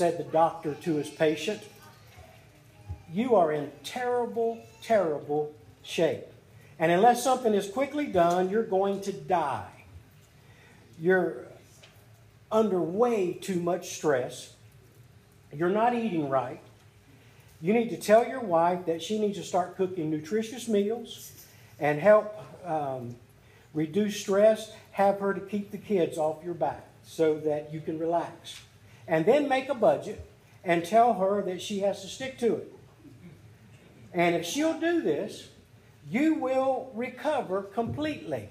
said the doctor to his patient, you are in terrible, terrible shape. And unless something is quickly done, you're going to die. You're under way too much stress. You're not eating right. You need to tell your wife that she needs to start cooking nutritious meals and help um, reduce stress. Have her to keep the kids off your back so that you can relax. And then make a budget and tell her that she has to stick to it. And if she'll do this, you will recover completely.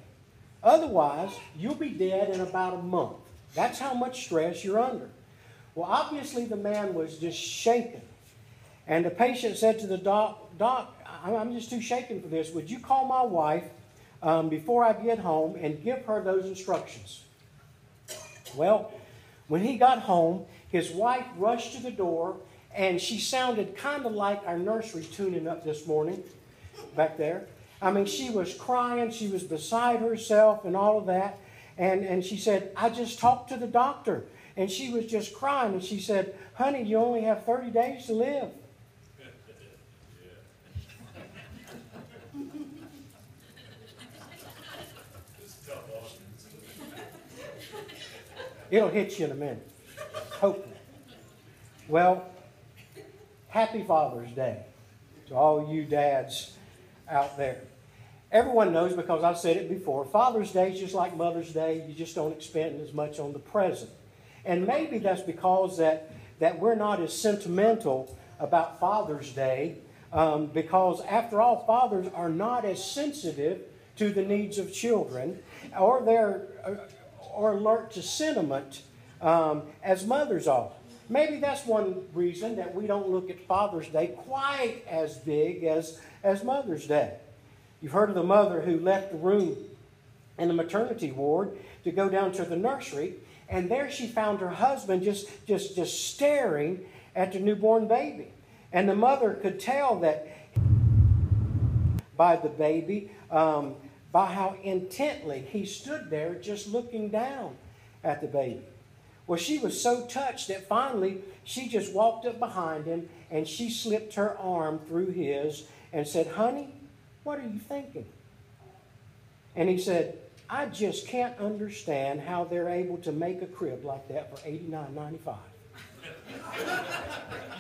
Otherwise, you'll be dead in about a month. That's how much stress you're under. Well, obviously, the man was just shaken. And the patient said to the doc, Doc, I'm just too shaken for this. Would you call my wife um, before I get home and give her those instructions? Well, when he got home, his wife rushed to the door and she sounded kind of like our nursery tuning up this morning back there. I mean, she was crying, she was beside herself, and all of that. And, and she said, I just talked to the doctor. And she was just crying. And she said, Honey, you only have 30 days to live. It'll hit you in a minute. Hopefully. Well, happy Father's Day to all you dads out there. Everyone knows because I've said it before, Father's Day is just like Mother's Day. You just don't expend as much on the present. And maybe that's because that, that we're not as sentimental about Father's Day um, because, after all, fathers are not as sensitive to the needs of children or they're or alert to sentiment um, as mothers are. Maybe that's one reason that we don't look at Father's Day quite as big as, as Mother's Day. You've heard of the mother who left the room in the maternity ward to go down to the nursery, and there she found her husband just, just, just staring at the newborn baby. And the mother could tell that by the baby, um, by how intently he stood there just looking down at the baby. Well, she was so touched that finally she just walked up behind him and she slipped her arm through his and said, Honey, what are you thinking? And he said, I just can't understand how they're able to make a crib like that for $89.95.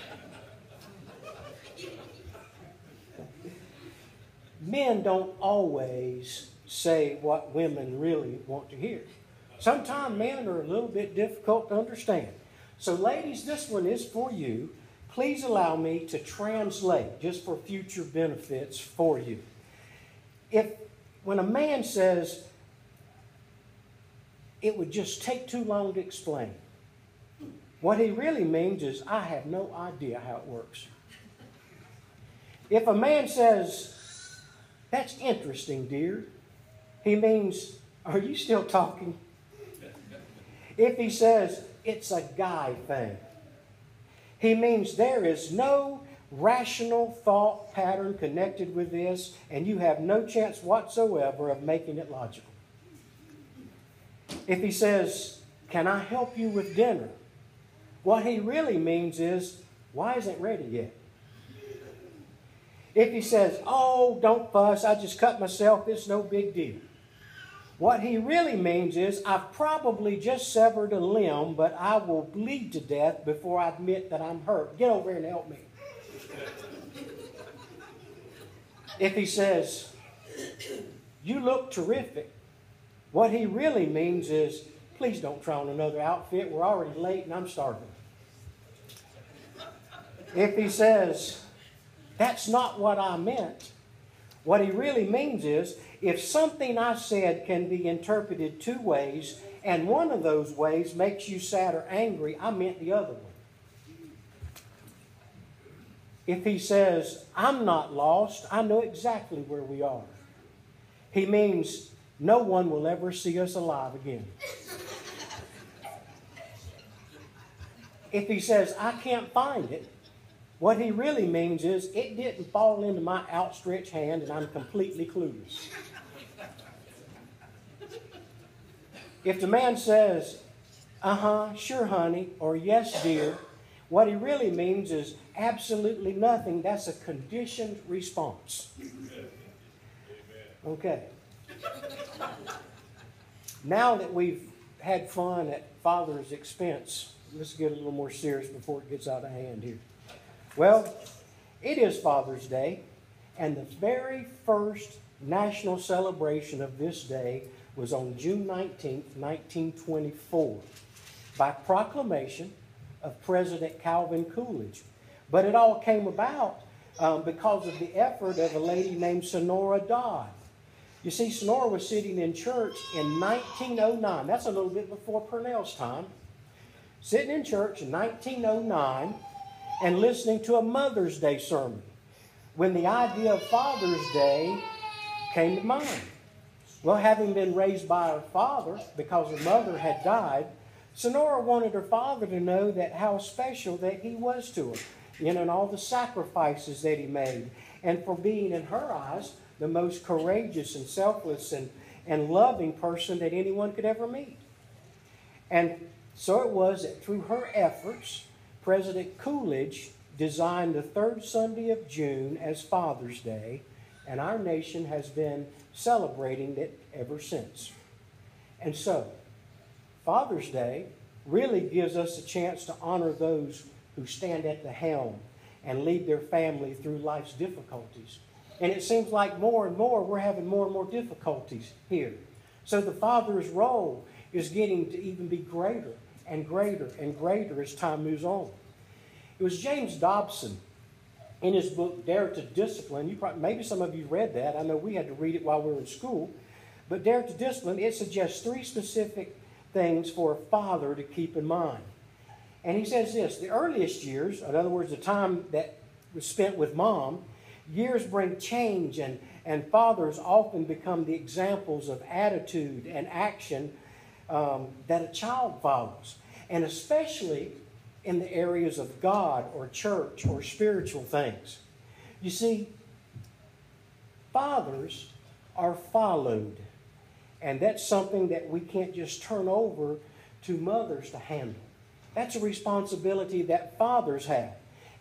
Men don't always say what women really want to hear. Sometimes men are a little bit difficult to understand. So, ladies, this one is for you. Please allow me to translate just for future benefits for you. If when a man says, it would just take too long to explain. What he really means is, I have no idea how it works. If a man says, That's interesting, dear, he means, Are you still talking? If he says it's a guy thing, he means there is no rational thought pattern connected with this, and you have no chance whatsoever of making it logical. If he says, Can I help you with dinner? What he really means is, Why isn't ready yet? If he says, Oh, don't fuss, I just cut myself, it's no big deal. What he really means is, I've probably just severed a limb, but I will bleed to death before I admit that I'm hurt. Get over here and help me. if he says, You look terrific, what he really means is, Please don't try on another outfit. We're already late and I'm starving. If he says, That's not what I meant, what he really means is, if something I said can be interpreted two ways, and one of those ways makes you sad or angry, I meant the other one. If he says, I'm not lost, I know exactly where we are, he means no one will ever see us alive again. if he says, I can't find it, what he really means is it didn't fall into my outstretched hand and I'm completely clueless. If the man says, uh huh, sure, honey, or yes, dear, What he really means is absolutely nothing. That's a conditioned response. Okay. Now that we've had fun at Father's expense, let's get a little more serious before it gets out of hand here. Well, it is Father's Day, and the very first national celebration of this day was on June 19, 1924, by proclamation of President Calvin Coolidge. But it all came about um, because of the effort of a lady named Sonora Dodd. You see, Sonora was sitting in church in 1909. That's a little bit before Purnell's time. Sitting in church in 1909 and listening to a Mother's Day sermon when the idea of Father's Day came to mind. Well, having been raised by her father because her mother had died, Sonora wanted her father to know that how special that he was to her, you know, and all the sacrifices that he made, and for being in her eyes the most courageous and selfless and, and loving person that anyone could ever meet. And so it was that through her efforts, President Coolidge designed the third Sunday of June as Father's Day, and our nation has been celebrating it ever since. And so, Father's Day really gives us a chance to honor those who stand at the helm and lead their family through life's difficulties. And it seems like more and more we're having more and more difficulties here. So the father's role is getting to even be greater and greater and greater as time moves on. It was James Dobson in his book Dare to Discipline. You probably, maybe some of you read that. I know we had to read it while we were in school. But Dare to Discipline, it suggests three specific things for a father to keep in mind. And he says this the earliest years, in other words, the time that was spent with mom, years bring change, and, and fathers often become the examples of attitude and action um, that a child follows. And especially in the areas of God or church or spiritual things. You see, fathers are followed. And that's something that we can't just turn over to mothers to handle. That's a responsibility that fathers have.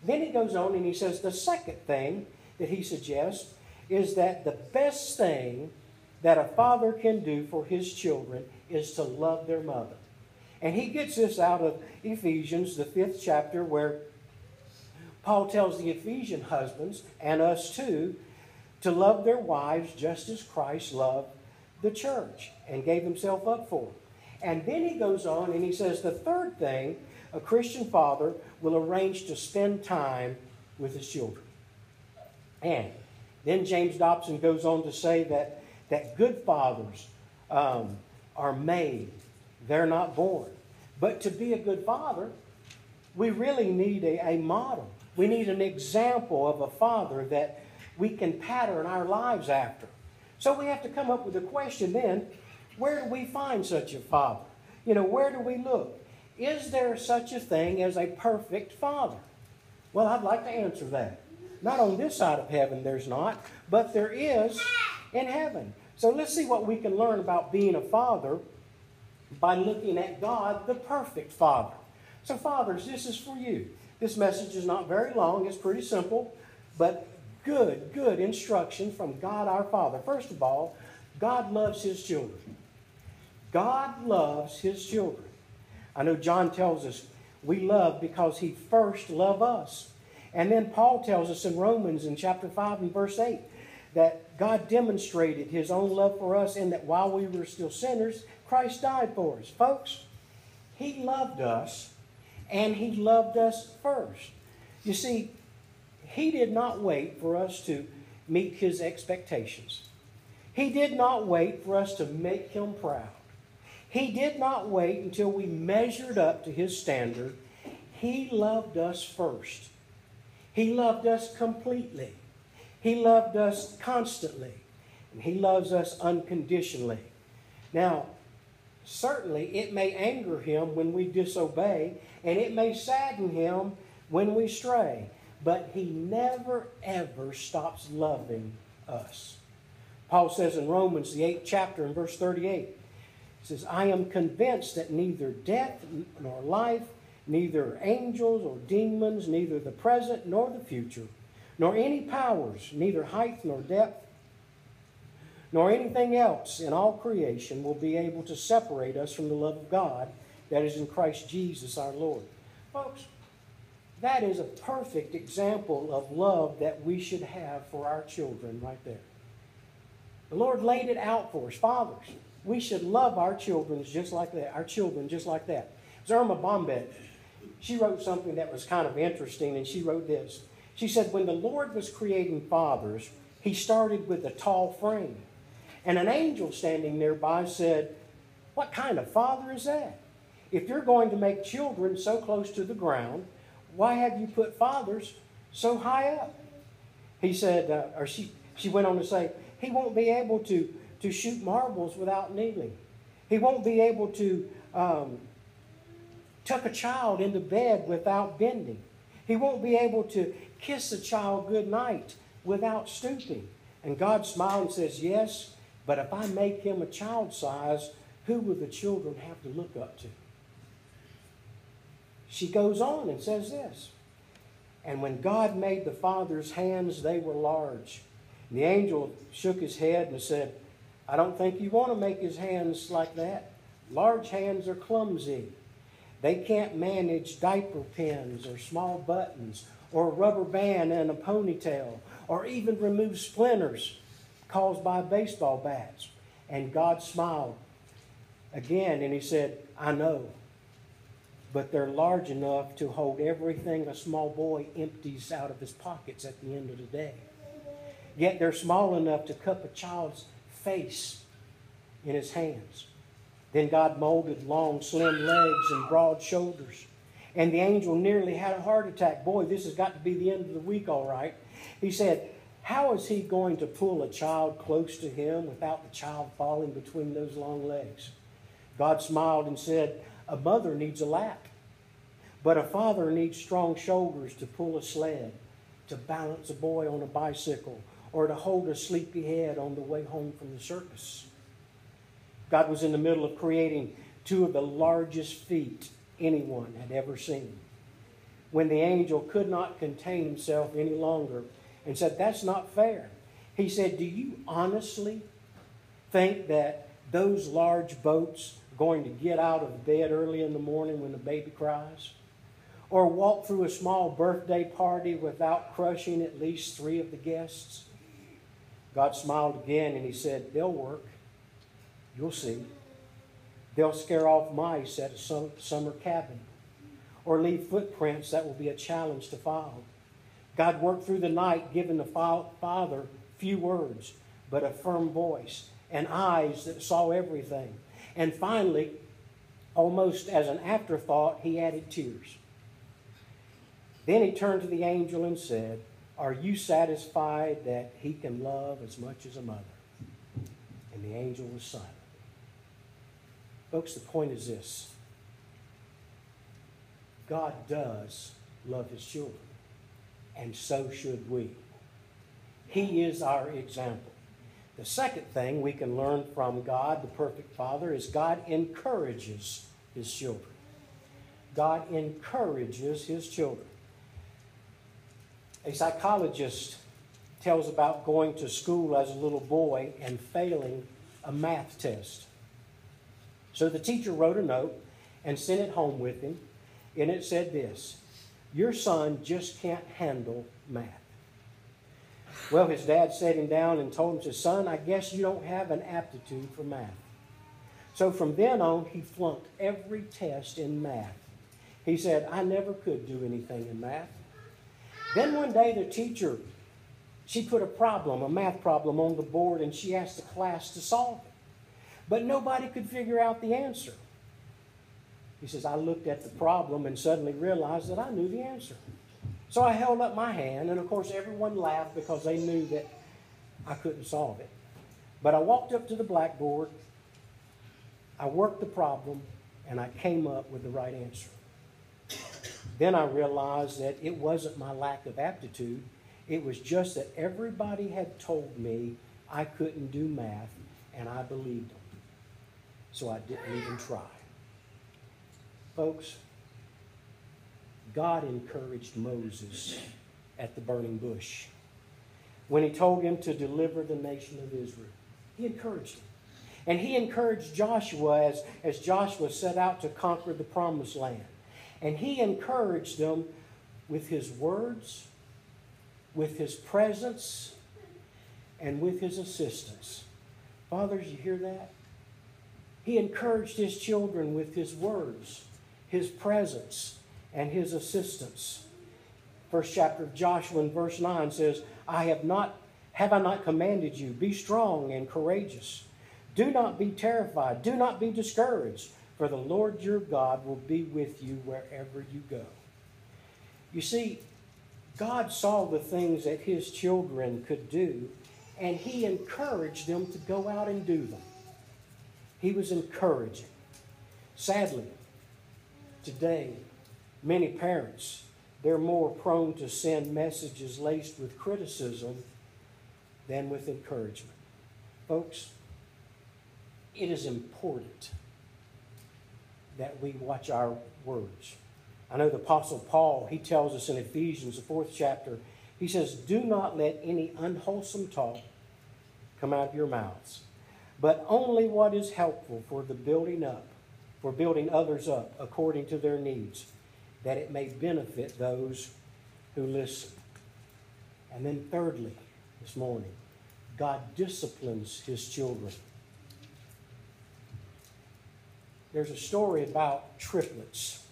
Then he goes on and he says the second thing that he suggests is that the best thing that a father can do for his children is to love their mother. And he gets this out of Ephesians, the fifth chapter, where Paul tells the Ephesian husbands, and us too, to love their wives just as Christ loved the church and gave himself up for. And then he goes on and he says the third thing a Christian father will arrange to spend time with his children. And then James Dobson goes on to say that, that good fathers um, are made they're not born. But to be a good father, we really need a, a model. We need an example of a father that we can pattern our lives after. So we have to come up with a question then where do we find such a father? You know, where do we look? Is there such a thing as a perfect father? Well, I'd like to answer that. Not on this side of heaven, there's not, but there is in heaven. So let's see what we can learn about being a father by looking at God, the perfect Father. So, fathers, this is for you. This message is not very long, it's pretty simple, but good, good instruction from God our Father. First of all, God loves His children. God loves His children. I know John tells us we love because He first loved us. And then Paul tells us in Romans in chapter 5 and verse 8 that God demonstrated His own love for us in that while we were still sinners, Christ died for us. Folks, He loved us, and He loved us first. You see, He did not wait for us to meet His expectations. He did not wait for us to make Him proud. He did not wait until we measured up to His standard. He loved us first. He loved us completely. He loved us constantly. And He loves us unconditionally. Now, certainly it may anger him when we disobey, and it may sadden him when we stray, but he never ever stops loving us. Paul says in Romans, the 8th chapter, in verse 38, he says, I am convinced that neither death nor life, neither angels or demons, neither the present nor the future, nor any powers, neither height nor depth, nor anything else in all creation will be able to separate us from the love of God that is in Christ Jesus our Lord. Folks, that is a perfect example of love that we should have for our children right there. The Lord laid it out for us. Fathers, we should love our children just like that, our children just like that. It was Erma Bombeck. She wrote something that was kind of interesting, and she wrote this. She said, When the Lord was creating fathers, he started with a tall frame. And an angel standing nearby said, What kind of father is that? If you're going to make children so close to the ground, why have you put fathers so high up? He said, uh, or she, she went on to say, he won't be able to, to shoot marbles without kneeling. He won't be able to um, tuck a child into bed without bending. He won't be able to kiss a child good night without stooping. And God smiled and says, Yes, but if I make him a child size, who will the children have to look up to? She goes on and says this And when God made the Father's hands, they were large. And the angel shook his head and said, I don't think you want to make his hands like that. Large hands are clumsy. They can't manage diaper pins or small buttons or a rubber band and a ponytail or even remove splinters caused by baseball bats. And God smiled again and he said, I know but they're large enough to hold everything a small boy empties out of his pockets at the end of the day. Yet they're small enough to cup a child's face in his hands. Then God molded long, slim legs and broad shoulders. And the angel nearly had a heart attack. Boy, this has got to be the end of the week, all right. He said, How is he going to pull a child close to him without the child falling between those long legs? God smiled and said, a mother needs a lap, but a father needs strong shoulders to pull a sled, to balance a boy on a bicycle, or to hold a sleepy head on the way home from the circus. God was in the middle of creating two of the largest feet anyone had ever seen. When the angel could not contain himself any longer and said, That's not fair. He said, Do you honestly think that those large boats going to get out of bed early in the morning when the baby cries, or walk through a small birthday party without crushing at least three of the guests. God smiled again and he said, They'll work. You'll see. They'll scare off mice at a summer cabin or leave footprints that will be a challenge to follow. God worked through the night, giving the Father few words, but a firm voice and eyes that saw everything. And finally, almost as an afterthought, he added tears. Then he turned to the angel and said, Are you satisfied that he can love as much as a mother? And the angel was silent. Folks, the point is this God does love his children, and so should we. He is our example. The second thing we can learn from God, the perfect Father, is God encourages his children. God encourages his children. A psychologist tells about going to school as a little boy and failing a math test. So the teacher wrote a note and sent it home with him, and it said this Your son just can't handle math. Well, his dad sat him down and told him, Son, I guess you don't have an aptitude for math. So from then on, he flunked every test in math. He said, I never could do anything in math. Then one day, the teacher, she put a problem, a math problem, on the board, and she asked the class to solve it. But nobody could figure out the answer. He says, I looked at the problem and suddenly realized that I knew the answer. So I held up my hand, and of course, everyone laughed because they knew that I couldn't solve it. But I walked up to the blackboard, I worked the problem, and I came up with the right answer. Then I realized that it wasn't my lack of aptitude, it was just that everybody had told me I couldn't do math, and I believed them. So I didn't even try. Folks, God encouraged Moses at the burning bush when he told him to deliver the nation of Israel. He encouraged him. And he encouraged Joshua as, as Joshua set out to conquer the promised land. And he encouraged them with his words, with his presence, and with his assistance. Fathers, you hear that? He encouraged his children with his words, his presence, and his assistance. First chapter of Joshua verse 9 says, I have not have I not commanded you, be strong and courageous. Do not be terrified, do not be discouraged, for the Lord your God will be with you wherever you go. You see, God saw the things that his children could do, and he encouraged them to go out and do them. He was encouraging. Sadly, today, many parents, they're more prone to send messages laced with criticism than with encouragement. Folks, it is important that we watch our words. I know the Apostle Paul, he tells us in Ephesians, the fourth chapter, he says, Do not let any unwholesome talk come out of your mouths, but only what is helpful for the building up, for building others up according to their needs, that it may benefit those who listen. And then, thirdly, this morning, God disciplines his children. There's a story about triplets,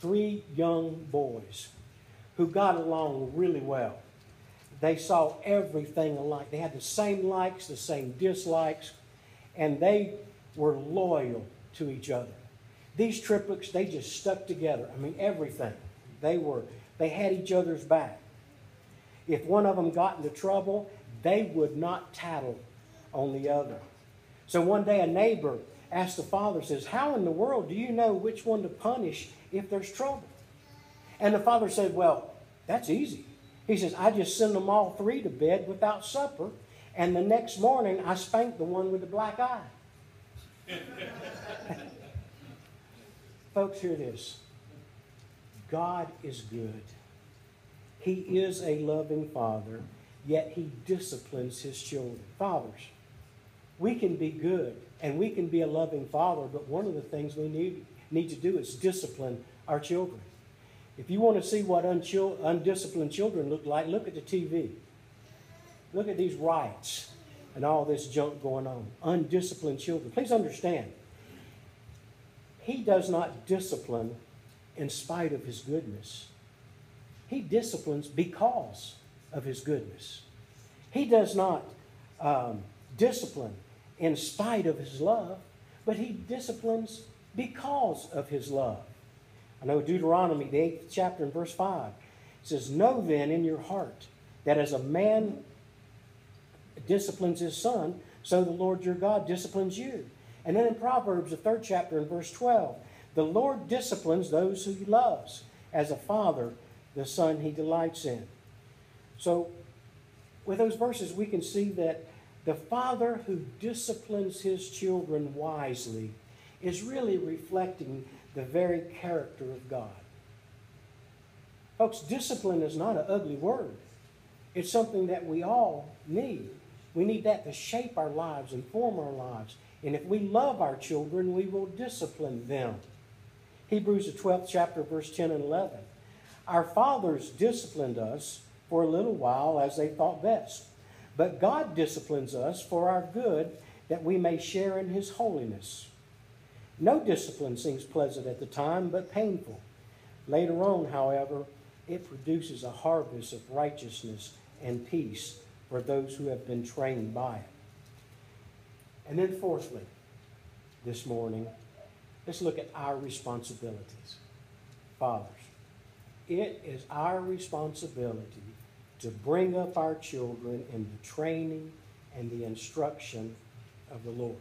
three young boys who got along really well. They saw everything alike. They had the same likes, the same dislikes, and they were loyal to each other. These triplets, they just stuck together. I mean, everything. They were, they had each other's back. If one of them got into trouble, they would not tattle on the other. So one day a neighbor asked the father, says, How in the world do you know which one to punish if there's trouble? And the father said, Well, that's easy. He says, I just send them all three to bed without supper, and the next morning I spank the one with the black eye. Folks, hear this God is good. He is a loving Father, yet He disciplines His children. Fathers, we can be good and we can be a loving father, but one of the things we need, need to do is discipline our children. If you want to see what undisciplined children look like, look at the TV. Look at these riots and all this junk going on. Undisciplined children. Please understand, He does not discipline in spite of His goodness, He disciplines because of His goodness. He does not um, discipline in spite of his love, but he disciplines because of his love. I know Deuteronomy, the eighth chapter, and verse 5 says, Know then in your heart that as a man disciplines his son, so the Lord your God disciplines you. And then in Proverbs, the third chapter, and verse 12, the Lord disciplines those who he loves. As a father, the son he delights in. So, with those verses, we can see that the father who disciplines his children wisely is really reflecting the very character of God. Folks, discipline is not an ugly word. It's something that we all need. We need that to shape our lives and form our lives. And if we love our children, we will discipline them. Hebrews, the 12th chapter, verse 10 and 11. Our fathers disciplined us for a little while as they thought best. But God disciplines us for our good that we may share in his holiness. No discipline seems pleasant at the time, but painful. Later on, however, it produces a harvest of righteousness and peace for those who have been trained by it. And then, fourthly, this morning, let's look at our responsibilities. Fathers, it is our responsibility to bring up our children in the training and the instruction of the Lord.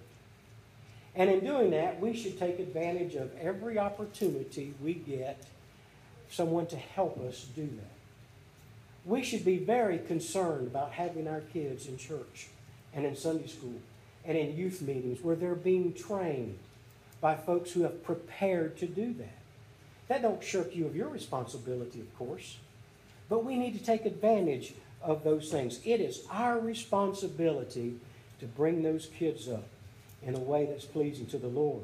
And in doing that, we should take advantage of every opportunity we get someone to help us do that. We should be very concerned about having our kids in church and in Sunday school and in youth meetings where they're being trained by folks who have prepared to do that. That don't shirk you of your responsibility, of course. But we need to take advantage of those things. It is our responsibility to bring those kids up in a way that's pleasing to the Lord.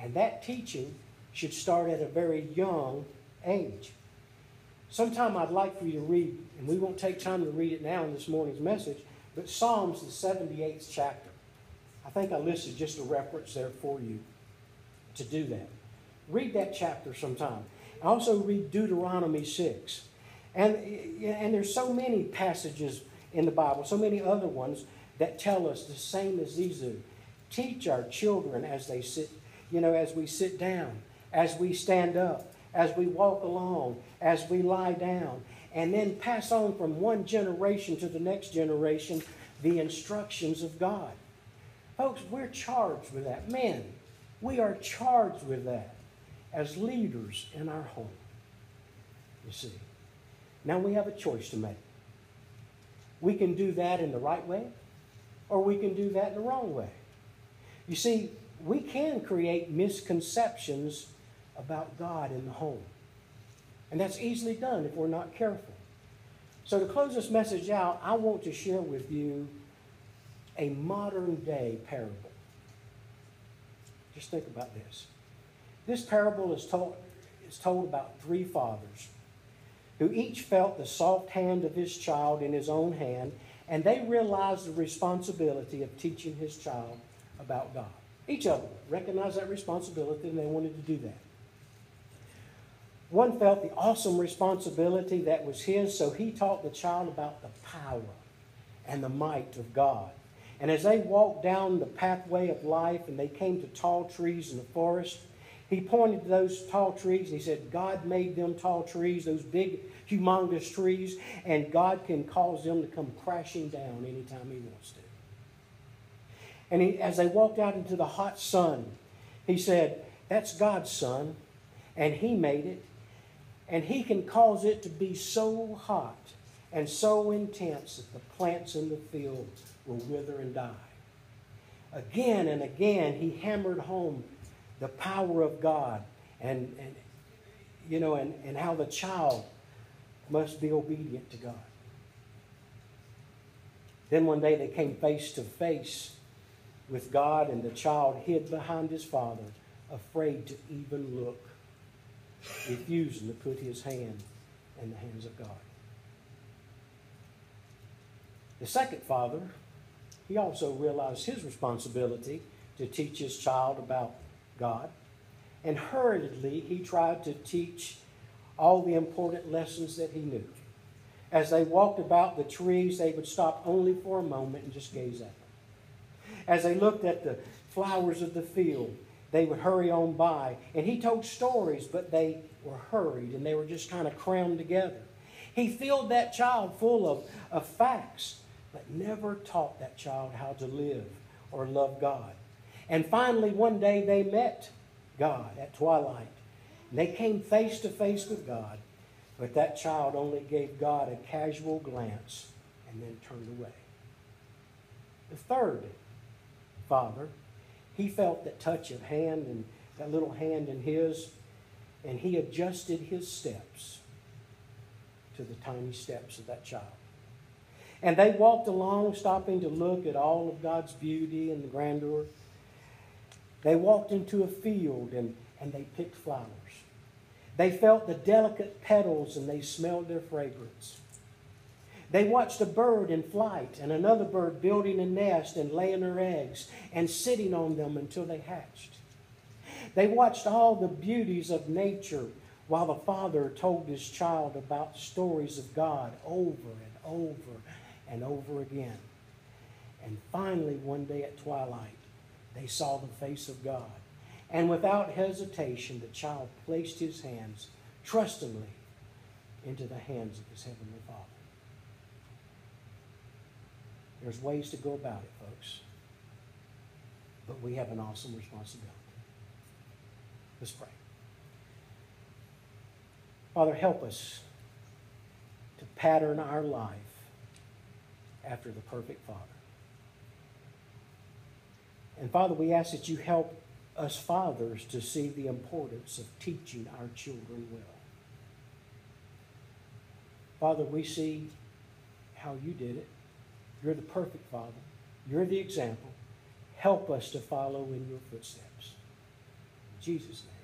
And that teaching should start at a very young age. Sometime I'd like for you to read, and we won't take time to read it now in this morning's message, but Psalms, the 78th chapter. I think I listed just a reference there for you to do that. Read that chapter sometime. Also read Deuteronomy 6. And, and there's so many passages in the Bible, so many other ones that tell us the same as these do. Teach our children as they sit, you know, as we sit down, as we stand up, as we walk along, as we lie down, and then pass on from one generation to the next generation the instructions of God. Folks, we're charged with that. Men, we are charged with that as leaders in our home. You see. Now we have a choice to make. We can do that in the right way, or we can do that in the wrong way. You see, we can create misconceptions about God in the home. And that's easily done if we're not careful. So, to close this message out, I want to share with you a modern day parable. Just think about this. This parable is told, is told about three fathers who each felt the soft hand of his child in his own hand, and they realized the responsibility of teaching his child about God. Each of them recognized that responsibility and they wanted to do that. One felt the awesome responsibility that was his, so he taught the child about the power and the might of God. And as they walked down the pathway of life and they came to tall trees in the forest, he pointed to those tall trees and he said, God made them tall trees, those big, humongous trees, and God can cause them to come crashing down anytime he wants to. And he, as they walked out into the hot sun, he said, That's God's sun, and he made it, and He can cause it to be so hot and so intense that the plants in the field will wither and die. Again and again, He hammered home the power of God and, and you know, and, and how the child must be obedient to God. Then one day they came face to face with God, and the child hid behind his father, afraid to even look refusing to put his hand in the hands of God. The second father, he also realized his responsibility to teach his child about God. And hurriedly, he tried to teach all the important lessons that he knew. As they walked about the trees, they would stop only for a moment and just gaze at. As they looked at the flowers of the field, they would hurry on by. And he told stories, but they were hurried and they were just kind of crammed together. He filled that child full of, of facts, but never taught that child how to live or love God. And finally, one day they met God at twilight. And they came face to face with God, but that child only gave God a casual glance and then turned away. The third father he felt that touch of hand and that little hand in his, and he adjusted his steps to the tiny steps of that child. And they walked along, stopping to look at all of God's beauty and grandeur. They walked into a field and, and they picked flowers. They felt the delicate petals and they smelled their fragrance. They watched a bird in flight and another bird building a nest and laying her eggs and sitting on them until they hatched. They watched all the beauties of nature while the father told his child about stories of God over and over and over again. And finally, one day at twilight, they saw the face of God. And without hesitation, the child placed his hands trustingly into the hands of his heavenly Father. There's ways to go about it, folks. But we have an awesome responsibility. Let's pray. Father, help us to pattern our life after the perfect Father. And Father, we ask that you help us fathers to see the importance of teaching our children well. Father, we see how you did it. You're the perfect Father. You're the example. Help us to follow in your footsteps. In Jesus' name.